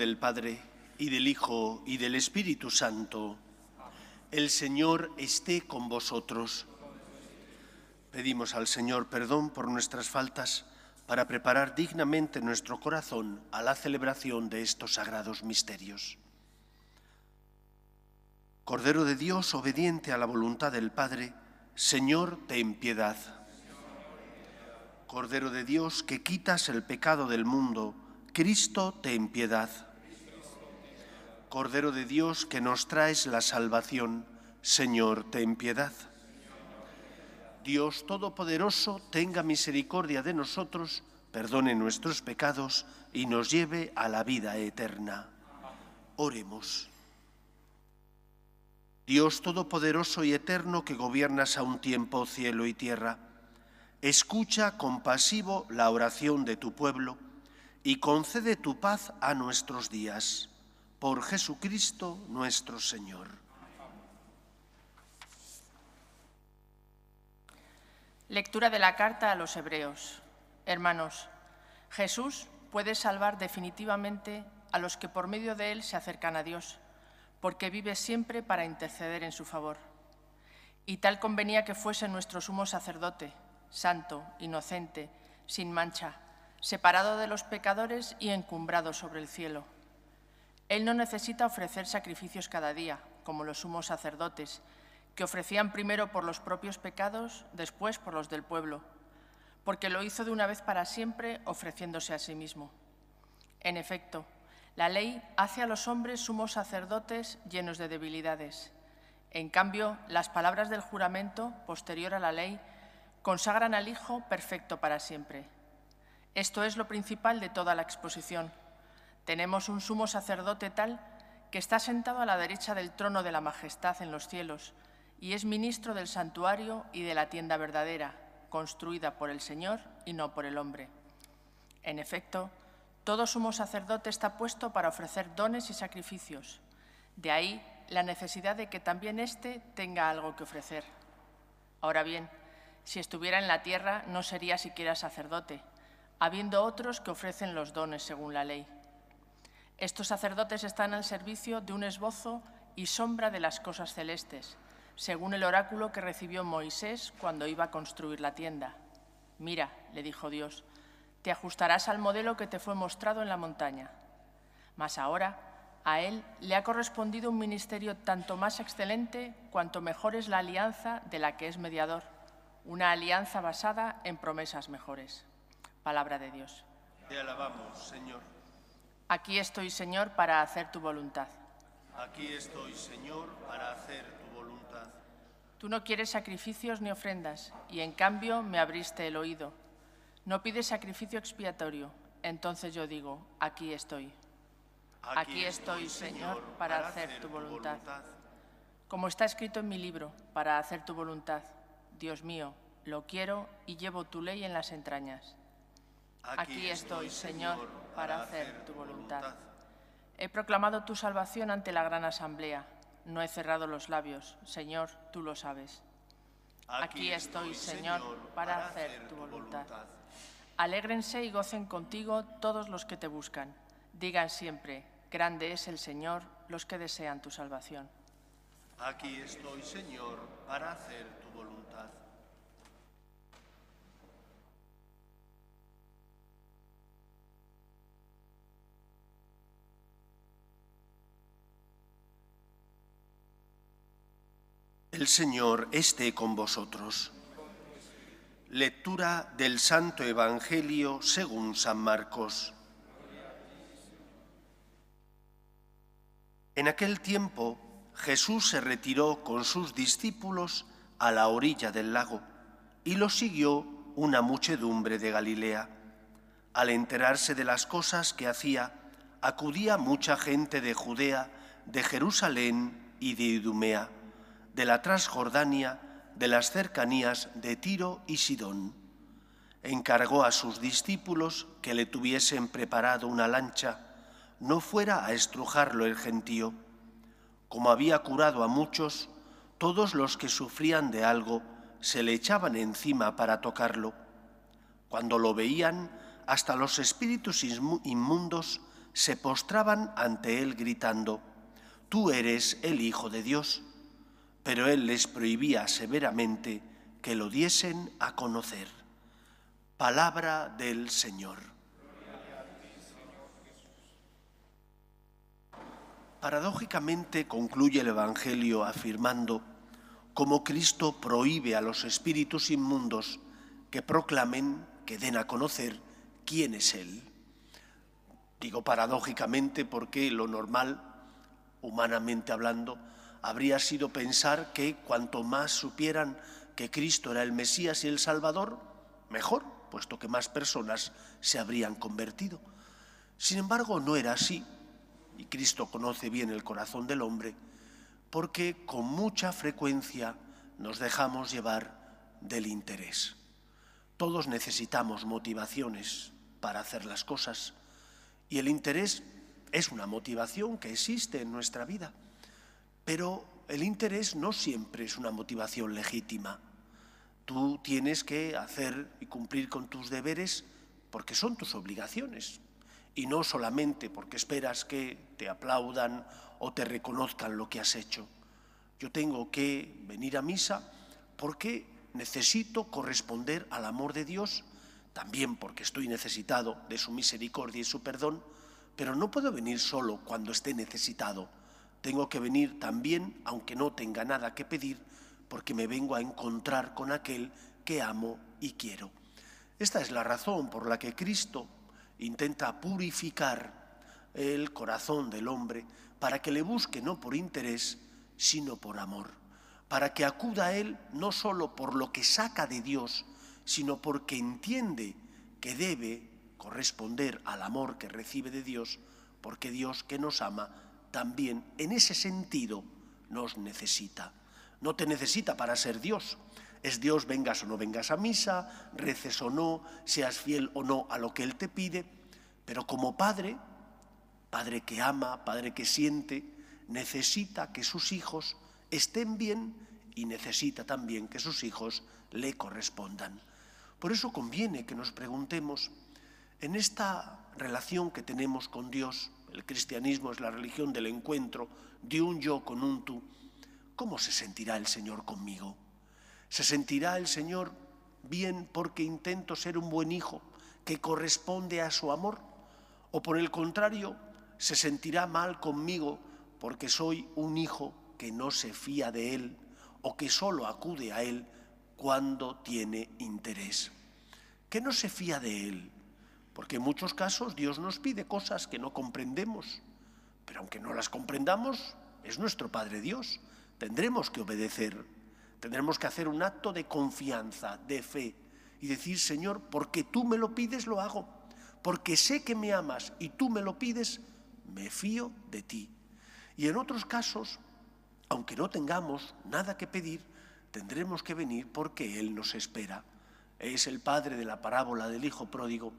Del Padre, y del Hijo, y del Espíritu Santo, el Señor esté con vosotros. Pedimos al Señor perdón por nuestras faltas para preparar dignamente nuestro corazón a la celebración de estos sagrados misterios. Cordero de Dios, obediente a la voluntad del Padre, Señor, ten piedad. Cordero de Dios, que quitas el pecado del mundo, Cristo, ten piedad. Cordero de Dios, que nos traes la salvación, Señor, ten piedad. Dios Todopoderoso, tenga misericordia de nosotros, perdone nuestros pecados y nos lleve a la vida eterna. Oremos. Dios Todopoderoso y Eterno, que gobiernas a un tiempo cielo y tierra, escucha compasivo la oración de tu pueblo y concede tu paz a nuestros días. Por Jesucristo nuestro Señor. Lectura de la carta a los Hebreos. Hermanos, Jesús puede salvar definitivamente a los que por medio de Él se acercan a Dios, porque vive siempre para interceder en su favor. Y tal convenía que fuese nuestro sumo sacerdote, santo, inocente, sin mancha, separado de los pecadores y encumbrado sobre el cielo. Él no necesita ofrecer sacrificios cada día, como los sumos sacerdotes, que ofrecían primero por los propios pecados, después por los del pueblo, porque lo hizo de una vez para siempre, ofreciéndose a sí mismo. En efecto, la ley hace a los hombres sumos sacerdotes llenos de debilidades. En cambio, las palabras del juramento, posterior a la ley, consagran al Hijo perfecto para siempre. Esto es lo principal de toda la exposición. Tenemos un sumo sacerdote tal que está sentado a la derecha del trono de la majestad en los cielos y es ministro del santuario y de la tienda verdadera, construida por el Señor y no por el hombre. En efecto, todo sumo sacerdote está puesto para ofrecer dones y sacrificios. De ahí la necesidad de que también éste tenga algo que ofrecer. Ahora bien, si estuviera en la tierra no sería siquiera sacerdote, habiendo otros que ofrecen los dones según la ley. Estos sacerdotes están al servicio de un esbozo y sombra de las cosas celestes, según el oráculo que recibió Moisés cuando iba a construir la tienda. Mira, le dijo Dios, te ajustarás al modelo que te fue mostrado en la montaña. Mas ahora a él le ha correspondido un ministerio tanto más excelente cuanto mejor es la alianza de la que es mediador, una alianza basada en promesas mejores. Palabra de Dios. Te alabamos, Señor. Aquí estoy, Señor, para hacer tu voluntad. Aquí estoy, Señor, para hacer tu voluntad. Tú no quieres sacrificios ni ofrendas, y en cambio me abriste el oído. No pides sacrificio expiatorio. Entonces yo digo, aquí estoy. Aquí estoy, Señor, para hacer tu voluntad. Como está escrito en mi libro, para hacer tu voluntad. Dios mío, lo quiero y llevo tu ley en las entrañas. Aquí estoy, Señor, para hacer tu voluntad. He proclamado tu salvación ante la gran asamblea. No he cerrado los labios. Señor, tú lo sabes. Aquí estoy, Señor, para hacer tu voluntad. Alégrense y gocen contigo todos los que te buscan. Digan siempre, grande es el Señor, los que desean tu salvación. Aquí estoy, Señor, para hacer tu voluntad. El Señor esté con vosotros. Lectura del Santo Evangelio según San Marcos. En aquel tiempo Jesús se retiró con sus discípulos a la orilla del lago y lo siguió una muchedumbre de Galilea. Al enterarse de las cosas que hacía, acudía mucha gente de Judea, de Jerusalén y de Idumea de la Transjordania, de las cercanías de Tiro y Sidón. Encargó a sus discípulos que le tuviesen preparado una lancha, no fuera a estrujarlo el gentío. Como había curado a muchos, todos los que sufrían de algo se le echaban encima para tocarlo. Cuando lo veían, hasta los espíritus inmundos se postraban ante él gritando, Tú eres el Hijo de Dios. Pero él les prohibía severamente que lo diesen a conocer. Palabra del Señor. Paradójicamente concluye el Evangelio afirmando cómo Cristo prohíbe a los espíritus inmundos que proclamen, que den a conocer quién es Él. Digo paradójicamente porque lo normal, humanamente hablando, habría sido pensar que cuanto más supieran que Cristo era el Mesías y el Salvador, mejor, puesto que más personas se habrían convertido. Sin embargo, no era así, y Cristo conoce bien el corazón del hombre, porque con mucha frecuencia nos dejamos llevar del interés. Todos necesitamos motivaciones para hacer las cosas y el interés es una motivación que existe en nuestra vida, pero el interés no siempre es una motivación legítima. Tú tienes que hacer y cumplir con tus deberes porque son tus obligaciones, y no solamente porque esperas que te aplaudan o te reconozcan lo que has hecho. Yo tengo que venir a misa porque necesito corresponder al amor de Dios, también porque estoy necesitado de su misericordia y su perdón, pero no puedo venir solo cuando esté necesitado. Tengo que venir también, aunque no tenga nada que pedir, porque me vengo a encontrar con aquel que amo y quiero. Esta es la razón por la que Cristo intenta purificar el corazón del hombre para que le busque no por interés, sino por amor, para que acuda a él no solo por lo que saca de Dios, sino porque entiende que debe corresponder al amor que recibe de Dios, porque Dios que nos ama también en ese sentido nos necesita. No te necesita para ser Dios, es Dios vengas o no vengas a misa, reces o no, seas fiel o no a lo que Él te pide, pero como padre, padre que ama, padre que siente, necesita que sus hijos estén bien y necesita también que sus hijos le correspondan. Por eso conviene que nos preguntemos, en esta relación que tenemos con Dios, el cristianismo es la religión del encuentro de un yo con un tú, ¿cómo se sentirá el Señor conmigo? ¿Se sentirá el Señor bien porque intento ser un buen hijo que corresponde a su amor? ¿O por el contrario, se sentirá mal conmigo porque soy un hijo que no se fía de Él o que solo acude a Él cuando tiene interés? Que no se fía de Él, porque en muchos casos Dios nos pide cosas que no comprendemos, pero aunque no las comprendamos, es nuestro Padre Dios, tendremos que obedecer Tendremos que hacer un acto de confianza, de fe, y decir, Señor, porque tú me lo pides, lo hago. Porque sé que me amas y tú me lo pides, me fío de ti. Y en otros casos, aunque no tengamos nada que pedir, tendremos que venir porque Él nos espera. Es el padre de la parábola del hijo pródigo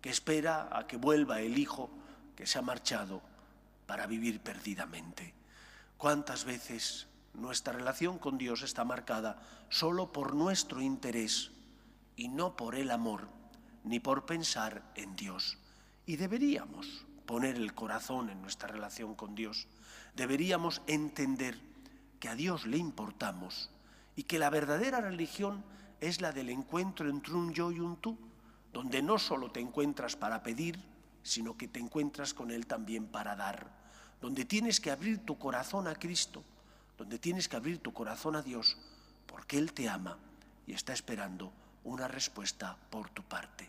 que espera a que vuelva el hijo que se ha marchado para vivir perdidamente. ¿Cuántas veces nuestra relación con Dios está marcada solo por nuestro interés y no por el amor ni por pensar en Dios. Y deberíamos poner el corazón en nuestra relación con Dios. Deberíamos entender que a Dios le importamos y que la verdadera religión es la del encuentro entre un yo y un tú, donde no solo te encuentras para pedir, sino que te encuentras con Él también para dar, donde tienes que abrir tu corazón a Cristo donde tienes que abrir tu corazón a Dios porque Él te ama y está esperando una respuesta por tu parte.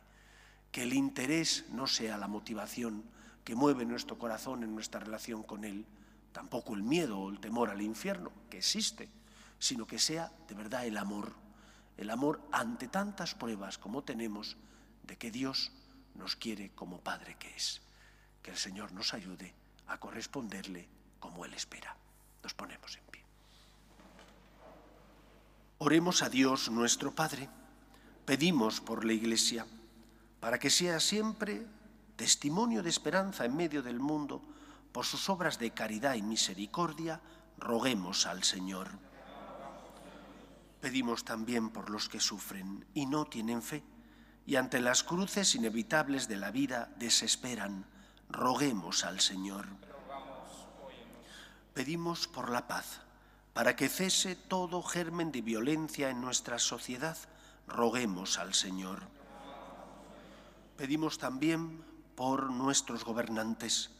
Que el interés no sea la motivación que mueve nuestro corazón en nuestra relación con Él, tampoco el miedo o el temor al infierno, que existe, sino que sea de verdad el amor, el amor ante tantas pruebas como tenemos de que Dios nos quiere como Padre que es. Que el Señor nos ayude a corresponderle como Él espera. Nos ponemos en pie. Oremos a Dios nuestro Padre. Pedimos por la Iglesia para que sea siempre testimonio de esperanza en medio del mundo por sus obras de caridad y misericordia. Roguemos al Señor. Pedimos también por los que sufren y no tienen fe y ante las cruces inevitables de la vida desesperan. roguemos al Señor. Pedimos por la paz, para que cese todo germen de violencia en nuestra sociedad, roguemos al Señor. Pedimos también por nuestros gobernantes,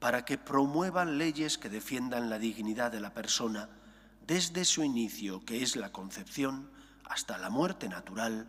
para que promuevan leyes que defiendan la dignidad de la persona desde su inicio, que es la concepción, hasta la muerte natural,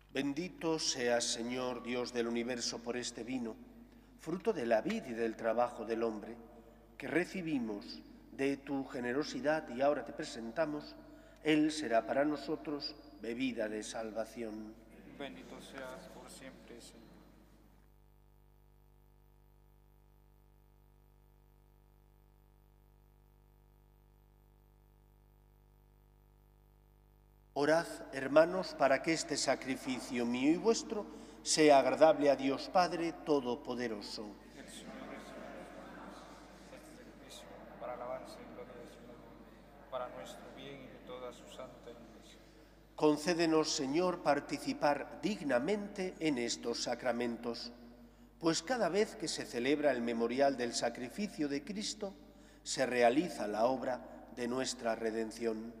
Bendito seas, Señor, Dios del universo, por este vino, fruto de la vid y del trabajo del hombre, que recibimos de tu generosidad y ahora te presentamos, Él será para nosotros bebida de salvación. Bendito seas por siempre, Señor. Orad, hermanos, para que este sacrificio mío y vuestro sea agradable a Dios Padre Todopoderoso. El Señor reciba sacrificio para alabanza y gloria de su nombre, para nuestro bien y de toda su santa iglesia. Concédenos, Señor, participar dignamente en estos sacramentos, pues cada vez que se celebra el memorial del sacrificio de Cristo, se realiza la obra de nuestra redención.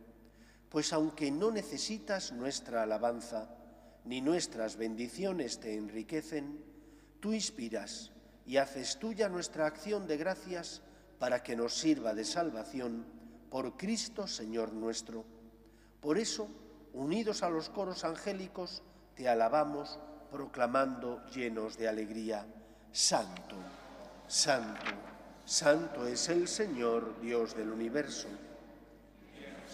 Pues aunque no necesitas nuestra alabanza, ni nuestras bendiciones te enriquecen, tú inspiras y haces tuya nuestra acción de gracias para que nos sirva de salvación por Cristo Señor nuestro. Por eso, unidos a los coros angélicos, te alabamos proclamando llenos de alegría. Santo, santo, santo es el Señor, Dios del universo.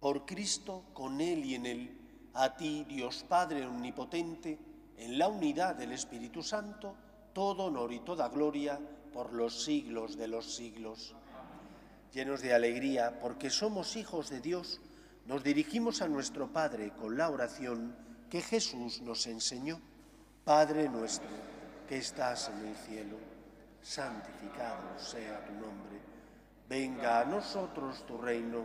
por Cristo, con Él y en Él, a ti, Dios Padre Omnipotente, en la unidad del Espíritu Santo, todo honor y toda gloria por los siglos de los siglos. Llenos de alegría, porque somos hijos de Dios, nos dirigimos a nuestro Padre con la oración que Jesús nos enseñó. Padre nuestro, que estás en el cielo, santificado sea tu nombre. Venga a nosotros tu reino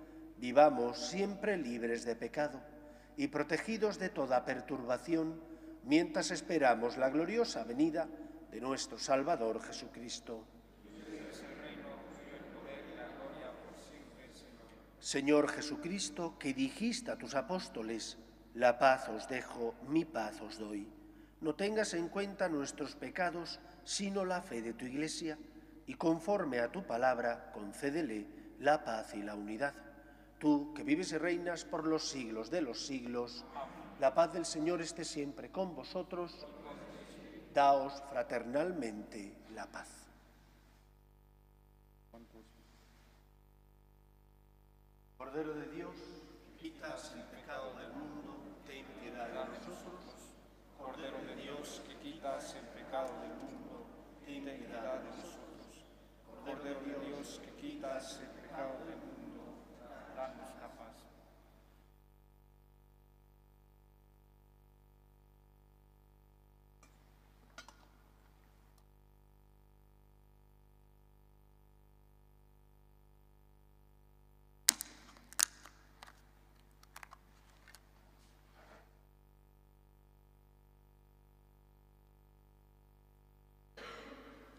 vivamos siempre libres de pecado y protegidos de toda perturbación, mientras esperamos la gloriosa venida de nuestro Salvador Jesucristo. Señor Jesucristo, que dijiste a tus apóstoles, la paz os dejo, mi paz os doy. No tengas en cuenta nuestros pecados, sino la fe de tu Iglesia, y conforme a tu palabra, concédele la paz y la unidad Tú, que vives y reinas por los siglos de los siglos, la paz del Señor esté siempre con vosotros. Daos fraternalmente la paz. Cordero de Dios, quitas el pecado del mundo, ten piedad de nosotros. Cordero de Dios, que quitas el pecado del mundo, ten piedad de nosotros. Cordero de Dios, que quitas el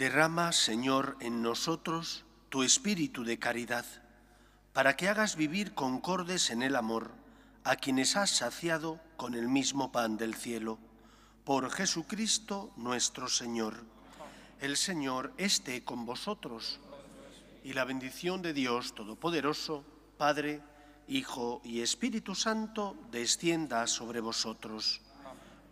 Derrama, Señor, en nosotros tu espíritu de caridad, para que hagas vivir concordes en el amor a quienes has saciado con el mismo pan del cielo. Por Jesucristo nuestro Señor. El Señor esté con vosotros y la bendición de Dios Todopoderoso, Padre, Hijo y Espíritu Santo, descienda sobre vosotros